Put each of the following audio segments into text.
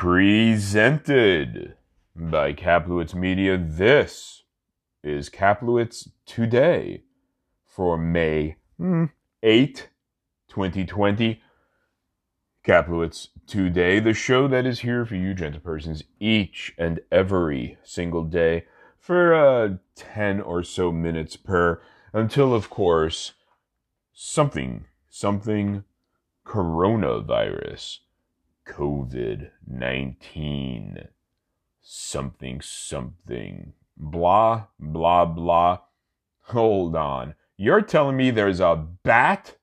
Presented by Kaplowitz Media. This is Kaplowitz Today for May hmm, 8, 2020. Kaplowitz Today, the show that is here for you, gentlepersons, each and every single day for uh, 10 or so minutes per, until, of course, something, something coronavirus COVID 19. Something, something. Blah, blah, blah. Hold on. You're telling me there's a bat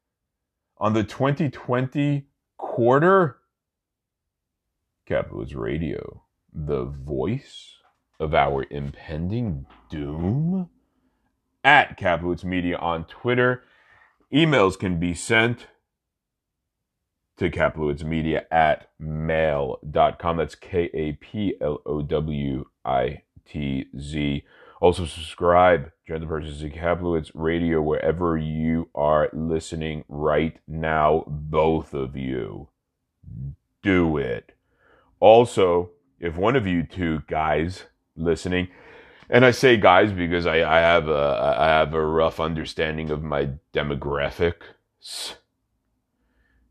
on the 2020 quarter? Kaplowitz Radio, the voice of our impending doom? At Kaplowitz Media on Twitter. Emails can be sent to Kaplowitz Media at mail.com. That's K A P L O W I T Z. Also, subscribe, Persons to Kaplowitz Radio, wherever you are listening right now. Both of you. Do it. Also, if one of you two guys listening, and I say guys because I, I have a I have a rough understanding of my demographics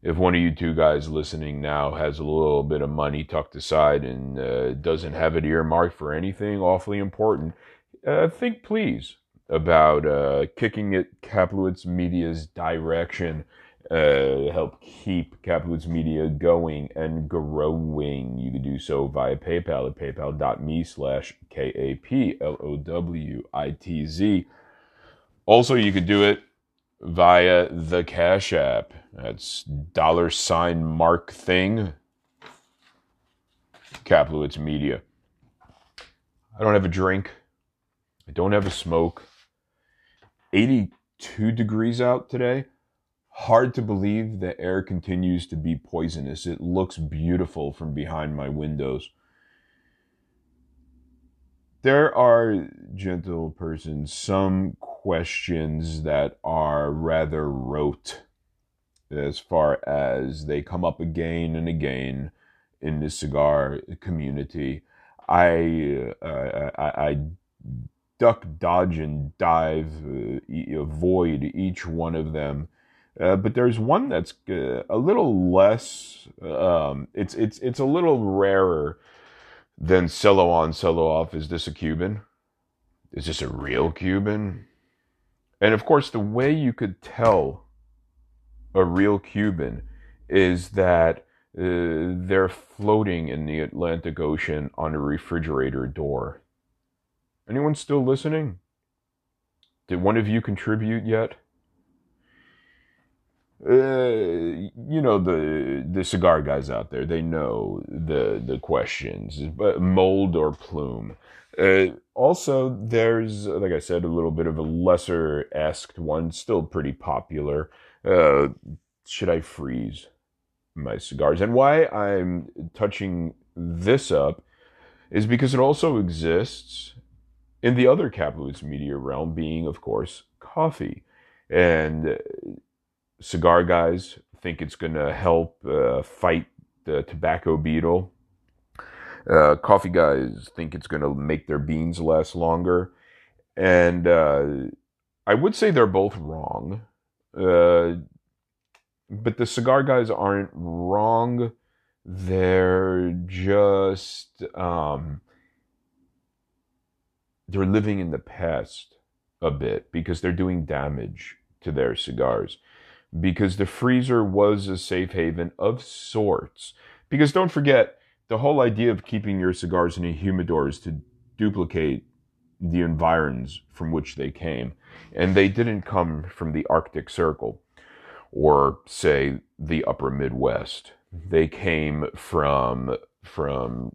if one of you two guys listening now has a little bit of money tucked aside and uh, doesn't have it earmarked for anything awfully important, uh, think please about uh, kicking it Kaplowitz Media's direction. Uh, help keep Kaplowitz Media going and growing. You can do so via PayPal at paypal.me slash K-A-P-L-O-W-I-T-Z. Also, you could do it via the Cash App. That's dollar sign mark thing. Kaplowitz Media. I don't have a drink. I don't have a smoke. 82 degrees out today. Hard to believe the air continues to be poisonous. It looks beautiful from behind my windows. There are, gentle persons, some questions that are rather rote as far as they come up again and again in the cigar community. I, uh, I, I, duck, dodge, and dive, uh, avoid each one of them. Uh, but there's one that's uh, a little less. Um, it's it's it's a little rarer than solo on, solo off. Is this a Cuban? Is this a real Cuban? And of course, the way you could tell a real Cuban is that uh, they're floating in the Atlantic Ocean on a refrigerator door. Anyone still listening? Did one of you contribute yet? Uh, you know the the cigar guys out there. They know the the questions, but mold or plume. Uh, also, there's like I said, a little bit of a lesser asked one, still pretty popular. Uh, should I freeze my cigars? And why I'm touching this up is because it also exists in the other Kaplowitz media realm, being of course coffee and cigar guys think it's going to help uh, fight the tobacco beetle. Uh, coffee guys think it's going to make their beans last longer. And uh, I would say they're both wrong. Uh, but the cigar guys aren't wrong. They're just, um, they're living in the past a bit because they're doing damage to their cigars because the freezer was a safe haven of sorts. Because don't forget, the whole idea of keeping your cigars in a humidor is to duplicate the environs from which they came. And they didn't come from the Arctic Circle or, say, the upper Midwest. Mm-hmm. They came from, from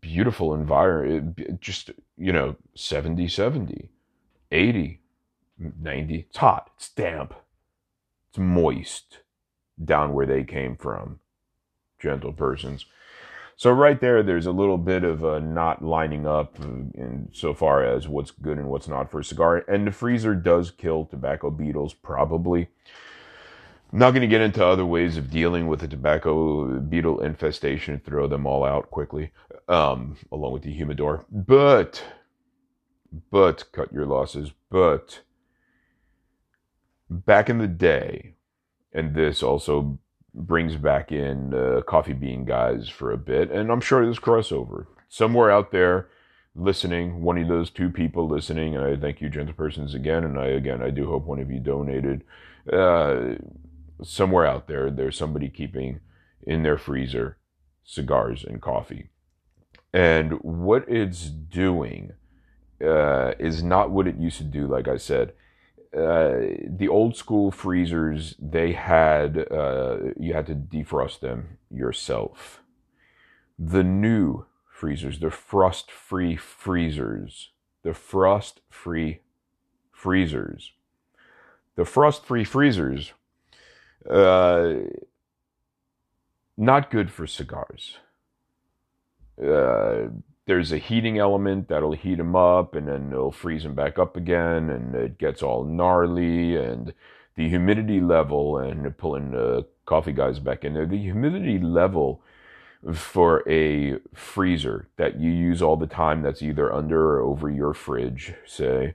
beautiful environment, just, you know, 70, 70, 80, 90. It's hot, it's damp it's moist down where they came from, gentle persons. So right there, there's a little bit of a not lining up in so far as what's good and what's not for a cigar. And the freezer does kill tobacco beetles, probably. not going to get into other ways of dealing with a tobacco beetle infestation, throw them all out quickly, um, along with the humidor. But, but, cut your losses. But, back in the day, and this also brings back in uh, coffee bean guys for a bit, and I'm sure there's crossover somewhere out there listening, one of those two people listening, and I thank you, gentlepersons, again, and I again I do hope one of you donated. Uh, somewhere out there, there's somebody keeping in their freezer cigars and coffee, and what it's doing uh, is not what it used to do. Like I said, uh, the old school freezers they had uh, you had to defrost them yourself. The new freezers, the frost free freezers, the frost free freezers, the frost free freezers, uh, not good for cigars. There's a heating element that'll heat them up and then it'll freeze them back up again and it gets all gnarly and the humidity level and pulling the coffee guys back in there. The humidity level for a freezer that you use all the time that's either under or over your fridge say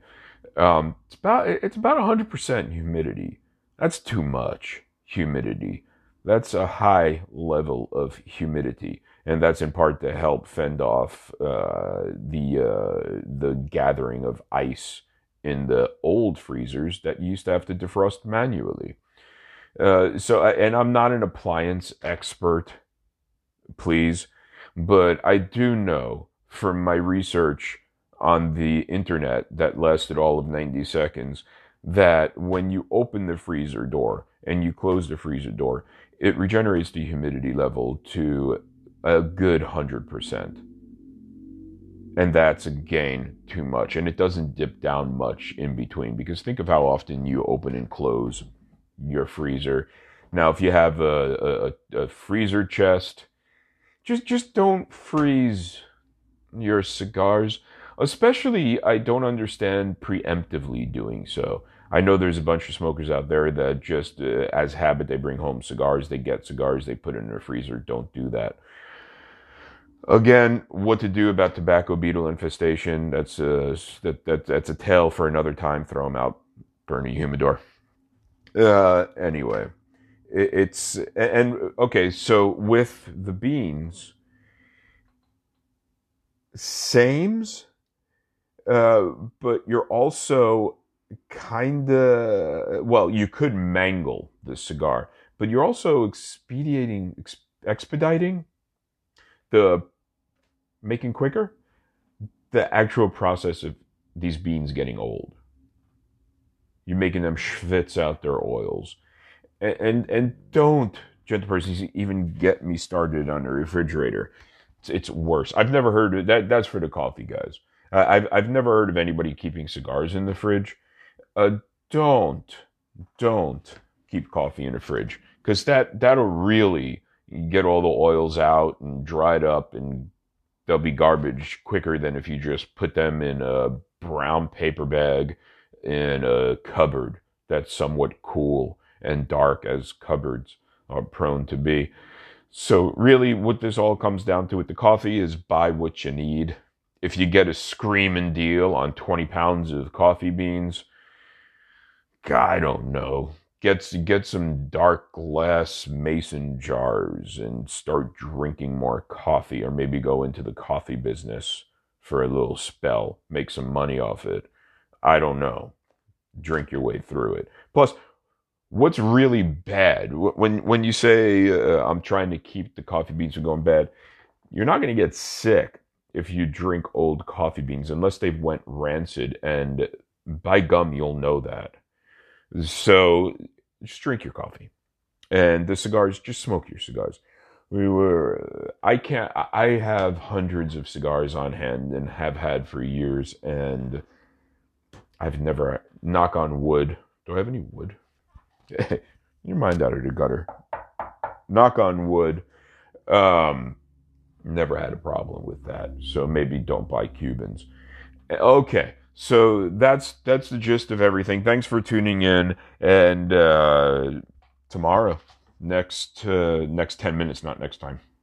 um, it's about it's about 100% humidity. That's too much humidity. That's a high level of humidity and that's in part to help fend off uh, the uh, the gathering of ice in the old freezers that you used to have to defrost manually. Uh, so, and I'm not an appliance expert, please, but I do know from my research on the internet that lasted all of 90 seconds that when you open the freezer door and you close the freezer door, it regenerates the humidity level to a good 100%. And that's again too much. And it doesn't dip down much in between because think of how often you open and close your freezer. Now, if you have a, a, a freezer chest, just just don't freeze your cigars. Especially, I don't understand preemptively doing so. I know there's a bunch of smokers out there that just, uh, as habit, they bring home cigars, they get cigars, they put it in their freezer. Don't do that. Again, what to do about tobacco beetle infestation? That's a that, that that's a tale for another time. Throw them out, burn a humidor. Uh, anyway, it, it's and okay. So with the beans, sames, uh, but you're also kind of well. You could mangle the cigar, but you're also expediting, ex, expediting the making quicker the actual process of these beans getting old. You're making them schwitz out their oils. And, and, and don't, gentle persons, even get me started on a refrigerator. It's, it's worse. I've never heard of that. That's for the coffee guys. Uh, I've, I've never heard of anybody keeping cigars in the fridge. Uh, don't, don't keep coffee in the fridge because that, that'll really get all the oils out and dried up and they'll be garbage quicker than if you just put them in a brown paper bag in a cupboard that's somewhat cool and dark as cupboards are prone to be. So really what this all comes down to with the coffee is buy what you need. If you get a screaming deal on 20 pounds of coffee beans, I don't know. Get get some dark glass mason jars and start drinking more coffee or maybe go into the coffee business for a little spell make some money off it. I don't know. Drink your way through it. Plus what's really bad when when you say uh, i'm trying to keep the coffee beans from going bad you're not going to get sick if you drink old coffee beans unless they've went rancid. And by gum you'll know that so just drink your coffee. And the cigars, just smoke your cigars. We were, I can't, I have hundreds of cigars on hand and have had for years. And I've never, knock on wood. Do I have any wood? your mind out of the gutter. Knock on wood. Um, never had a problem with that. So maybe don't buy Cubans. Okay. So that's that's the gist of everything. Thanks for tuning in, and uh, tomorrow. Next uh, next ten minutes, not next time.